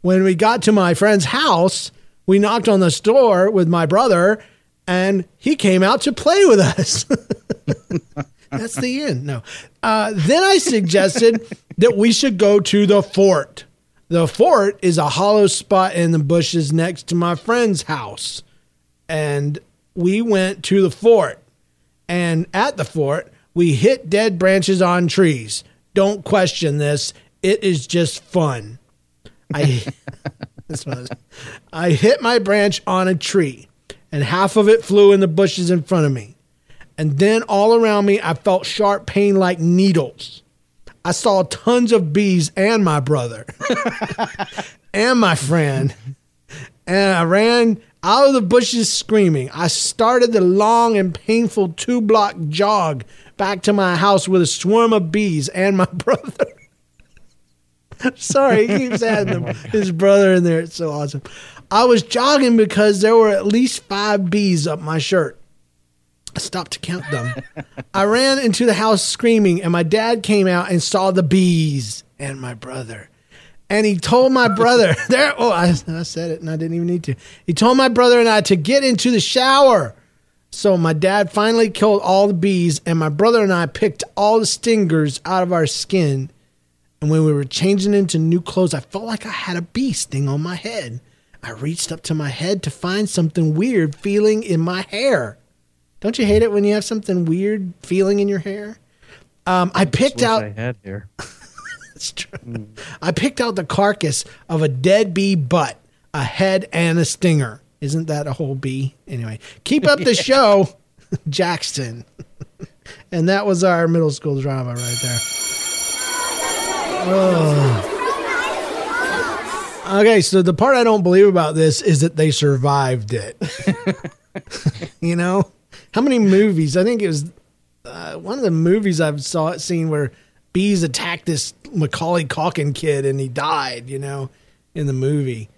When we got to my friend's house, we knocked on the door with my brother and he came out to play with us. That's the end. No. Uh, then I suggested that we should go to the fort. The fort is a hollow spot in the bushes next to my friend's house. And we went to the fort. And at the fort, we hit dead branches on trees. Don't question this. It is just fun. I this was, I hit my branch on a tree, and half of it flew in the bushes in front of me. And then all around me, I felt sharp pain like needles. I saw tons of bees and my brother and my friend. And I ran out of the bushes screaming. I started the long and painful two block jog back to my house with a swarm of bees and my brother. Sorry, he keeps adding them, his brother in there. It's so awesome. I was jogging because there were at least five bees up my shirt. I stopped to count them. I ran into the house screaming, and my dad came out and saw the bees and my brother. And he told my brother, there, oh, I, I said it and I didn't even need to. He told my brother and I to get into the shower. So my dad finally killed all the bees, and my brother and I picked all the stingers out of our skin. And when we were changing into new clothes, I felt like I had a bee sting on my head. I reached up to my head to find something weird feeling in my hair. Don't you hate it when you have something weird feeling in your hair? Um, I picked out. I had here. It's true. I picked out the carcass of a dead bee butt, a head, and a stinger. Isn't that a whole bee? Anyway, keep up the show, Jackson. and that was our middle school drama right there. Oh. Okay, so the part I don't believe about this is that they survived it. you know, how many movies? I think it was uh, one of the movies I've saw it seen where bees attacked this Macaulay Culkin kid and he died. You know, in the movie.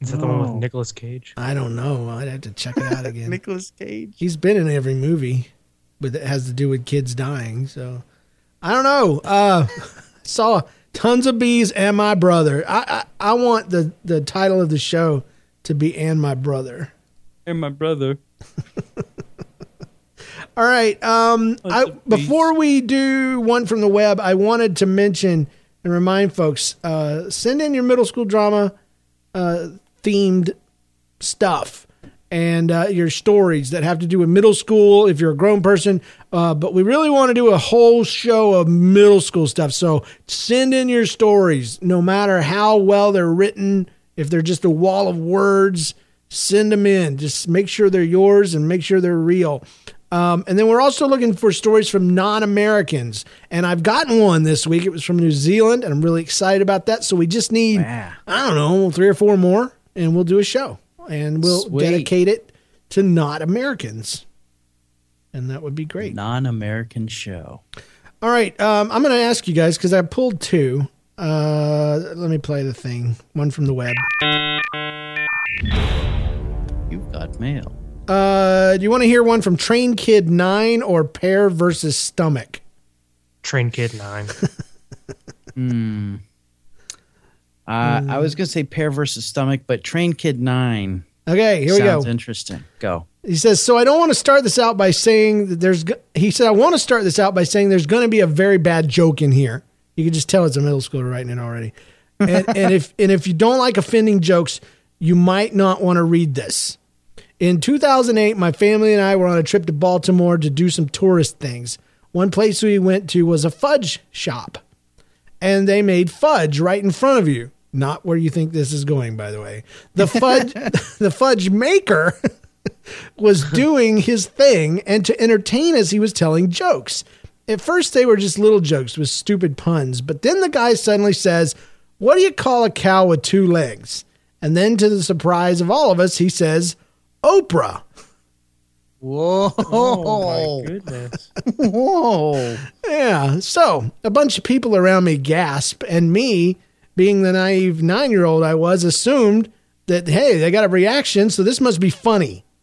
Is that the one with Nicolas Cage? I don't know. I'd have to check it out again. Nicolas Cage. He's been in every movie, but it has to do with kids dying. So I don't know. Uh, saw tons of bees and my brother. I, I I want the the title of the show to be and my brother. And my brother. All right. Um, I, before we do one from the web, I wanted to mention and remind folks: uh, send in your middle school drama uh, themed stuff and uh, your stories that have to do with middle school. If you're a grown person, uh, but we really want to do a whole show of middle school stuff. So send in your stories, no matter how well they're written. If they're just a wall of words, send them in. Just make sure they're yours and make sure they're real. Um, and then we're also looking for stories from non Americans. And I've gotten one this week. It was from New Zealand, and I'm really excited about that. So we just need, Wow. I don't know, three or four more, and we'll do a show. And we'll Sweet. dedicate it to not Americans. And that would be great. Non-American show. All right. Um, I'm going to ask you guys because I pulled two. Uh, let me play the thing. One from the web. You've got mail. Uh, do you want to hear one from Train Kid 9 or Pear versus Stomach? Train Kid Nine. Hmm. Uh, I was gonna say pear versus stomach, but Train Kid Nine Okay, here we go. sounds interesting. Go. He says, "So I don't want to start this out by saying that there's." go-" He said, "I want to start this out by saying there's going to be a very bad joke in here. You can just tell it's a middle schooler writing it already. And, and if and if you don't like offending jokes, you might not want to read this. In 2008, my family and I were on a trip to Baltimore to do some tourist things. One place we went to was a fudge shop, and they made fudge right in front of you. Not where you think this is going, by the way. The fudge, the fudge maker." was doing his thing and to entertain us he was telling jokes At first, they were just little jokes with stupid puns, but then the guy suddenly says, What do you call a cow with two legs? And then, to the surprise of all of us, he says, Oprah. Whoa. Oh my goodness. Whoa. Yeah. So a bunch of people around me gasp, and me, being the naive nine year old I was, assumed that, hey, they got a reaction, so this must be funny.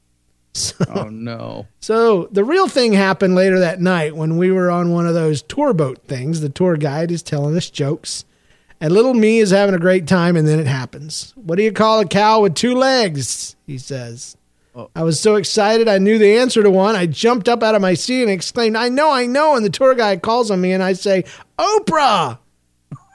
Oh no. So the real thing happened later that night when we were on one of those tour boat things. The tour guide is telling us jokes, and little me is having a great time, and then it happens. What do you call a cow with two legs? He says. Oh. I was so excited I knew the answer to one. I jumped up out of my seat and exclaimed, I know, I know. And the tour guide calls on me and I say, Oprah.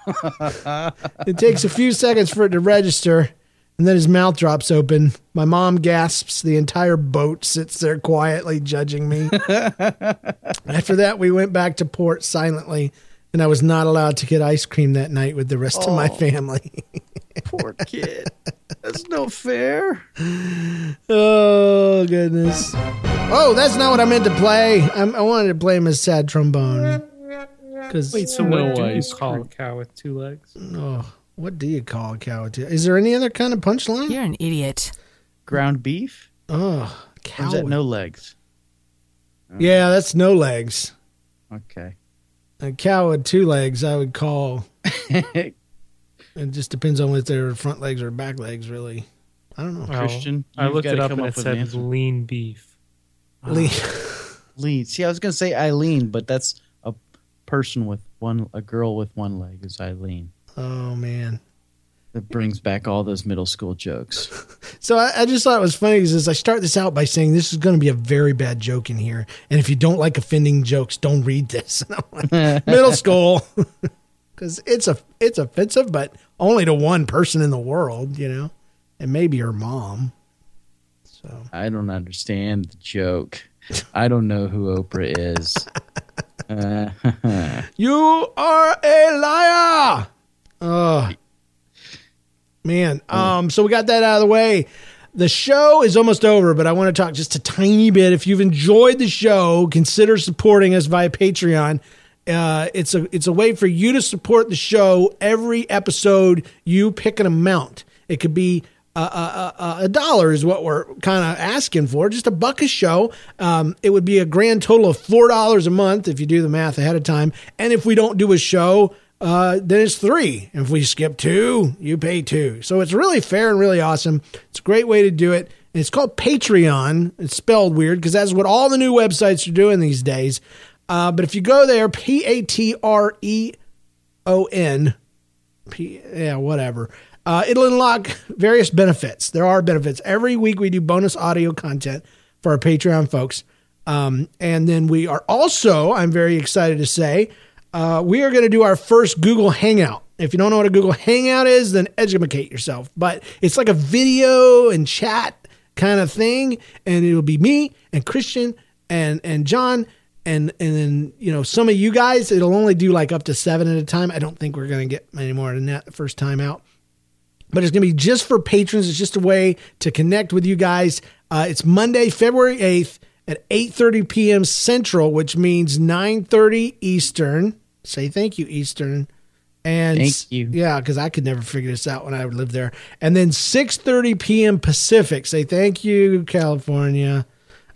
it takes a few seconds for it to register. And then his mouth drops open. My mom gasps. The entire boat sits there quietly judging me. After that, we went back to port silently, and I was not allowed to get ice cream that night with the rest of my oh, family. Poor kid. That's no fair. oh, goodness. Oh, that's not what I meant to play. I'm, I wanted to play him a sad trombone. Because, Wait, so No what do you call a cow with two legs? oh, what do you call a cow? with two- Is there any other kind of punchline? You're an idiot. Ground beef? Oh, Or cow. is that with- no legs? Yeah, that's no legs. Okay. A cow with two legs, I would call. It just depends on if they're front legs or back legs, really. I don't know. Oh, Christian, I looked it up come and up it with an lean beef. Lee- Lean. See, I was going to say Eileen, but that's a person with one, a girl with one leg is Eileen. Oh man. That brings back all those middle school jokes. So I, I just thought it was funny because I start this out by saying this is going to be a very bad joke in here, and if you don't like offending jokes, don't read this. Like, Middle school, because it's a it's offensive, but only to one person in the world, you know, and maybe her mom. So I don't understand the joke. I don't know who Oprah is. Uh, you are a liar. Oh man. Um. So we got that out of the way. The show is almost over, but I want to talk just a tiny bit. If you've enjoyed the show, consider supporting us via Patreon. Uh, it's a it's a way for you to support the show. Every episode, you pick an amount. It could be a, dollar is what we're kind of asking for. Just a buck a show. Um, it would be a grand total of four dollars a month if you do the math ahead of time. And if we don't do a show, uh, then it's three. If we skip two, you pay two. So it's really fair and really awesome. It's a great way to do it. And it's called Patreon. It's spelled weird because that's what all the new websites are doing these days. Uh, but if you go there, P A T R E O N, P, yeah, whatever. Uh, it'll unlock various benefits. There are benefits. Every week we do bonus audio content for our Patreon folks. Um, and then we are also, I'm very excited to say, uh, we are going to do our first Google Hangout. If you don't know what a Google Hangout is, then educate yourself. But it's like a video and chat kind of thing, and it'll be me and Christian and and John and and then you know some of you guys. It'll only do like up to seven at a time. I don't think we're going to get any more than that the first time out but it's going to be just for patrons. It's just a way to connect with you guys. Uh, it's Monday, February 8th at 8.30 p.m. Central, which means 9.30 Eastern. Say thank you, Eastern. And Thank you. Yeah, because I could never figure this out when I lived there. And then 6.30 p.m. Pacific. Say thank you, California.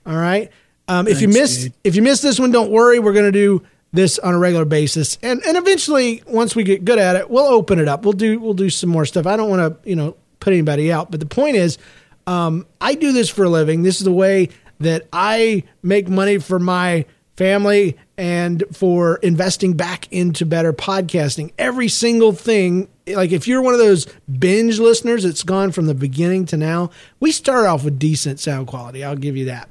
All right. Um, if you Thanks, missed dude. if you missed this one, don't worry. We're going to do this on a regular basis, and and eventually, once we get good at it, we'll open it up. We'll do we'll do some more stuff. I don't want to you know put anybody out, but the point is, um, I do this for a living. This is the way that I make money for my family and for investing back into better podcasting. Every single thing, like if you're one of those binge listeners it's gone from the beginning to now, we start off with decent sound quality. I'll give you that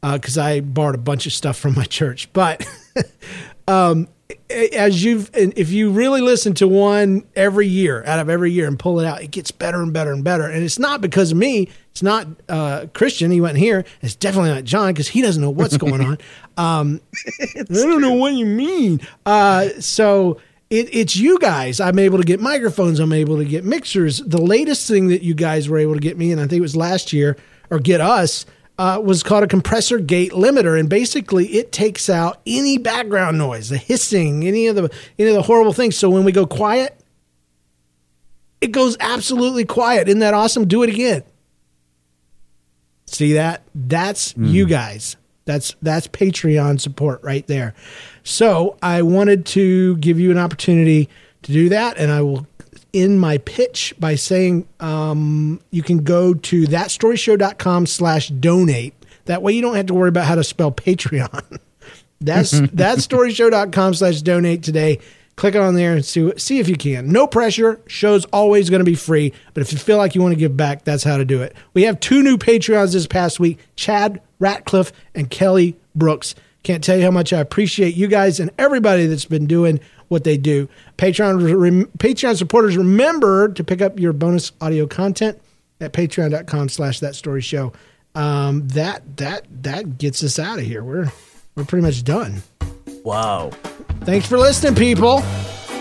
because I borrowed a bunch of stuff from my church. But um, as you've, and if you really listen to one every year out of every year and pull it out, it gets better and better and better. And it's not because of me. It's not uh, Christian. He went here. It's definitely not John because he doesn't know what's going on. Um, I don't know what you mean. Uh, so. It, it's you guys. I'm able to get microphones. I'm able to get mixers. The latest thing that you guys were able to get me, and I think it was last year, or get us, uh, was called a compressor gate limiter, and basically it takes out any background noise, the hissing, any of the any of the horrible things. So when we go quiet, it goes absolutely quiet. Isn't that awesome? Do it again. See that? That's you guys. That's that's Patreon support right there. So I wanted to give you an opportunity to do that, and I will end my pitch by saying um, you can go to thatstoryshow.com slash donate. That way you don't have to worry about how to spell Patreon. That's thatstoryshow.com slash donate today. Click on there and see see if you can. No pressure. Show's always going to be free, but if you feel like you want to give back, that's how to do it. We have two new Patreons this past week: Chad Ratcliffe and Kelly Brooks. Can't tell you how much I appreciate you guys and everybody that's been doing what they do. Patreon rem, Patreon supporters, remember to pick up your bonus audio content at patreon.com slash that story show. Um, that that that gets us out of here. We're we're pretty much done. Wow. Thanks for listening, people.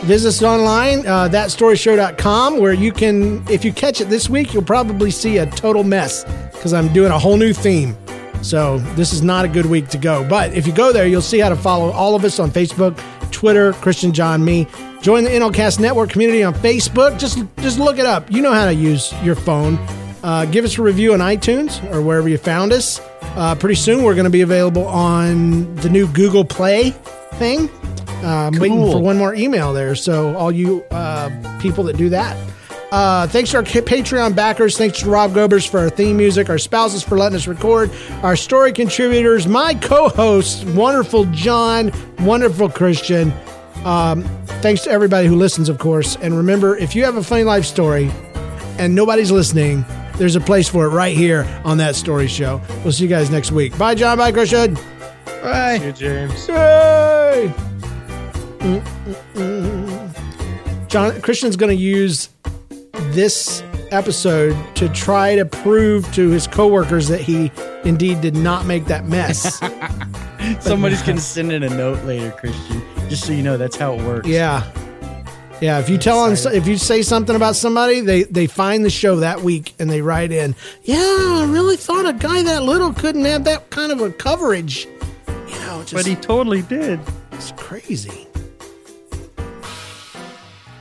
Visit us online, uh, thatstoryshow.com, where you can, if you catch it this week, you'll probably see a total mess because I'm doing a whole new theme. So this is not a good week to go. But if you go there, you'll see how to follow all of us on Facebook, Twitter, Christian John Me. Join the NLCast Network community on Facebook. Just just look it up. You know how to use your phone. Uh, give us a review on iTunes or wherever you found us. Uh, pretty soon we're going to be available on the new Google Play thing. Uh, I'm waiting for one more email there. So all you uh, people that do that. Uh, thanks to our Patreon backers. Thanks to Rob Gobers for our theme music, our spouses for letting us record, our story contributors, my co hosts, wonderful John, wonderful Christian. Um, thanks to everybody who listens, of course. And remember, if you have a funny life story and nobody's listening, there's a place for it right here on that story show. We'll see you guys next week. Bye, John. Bye, Christian. Bye. Hey, James. Yay! Mm-mm-mm. John Christian's going to use this episode to try to prove to his coworkers that he indeed did not make that mess. Somebody's gonna send in a note later, Christian. Just so you know, that's how it works. yeah. Yeah, if you tell on, if you say something about somebody, they they find the show that week and they write in, "Yeah, I really thought a guy that little couldn't have that kind of a coverage." You know, just But he totally did. it's crazy.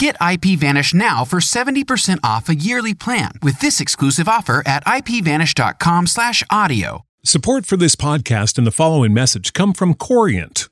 Get IPVanish now for 70% off a yearly plan with this exclusive offer at ipvanish.com/audio. Support for this podcast and the following message come from Corient.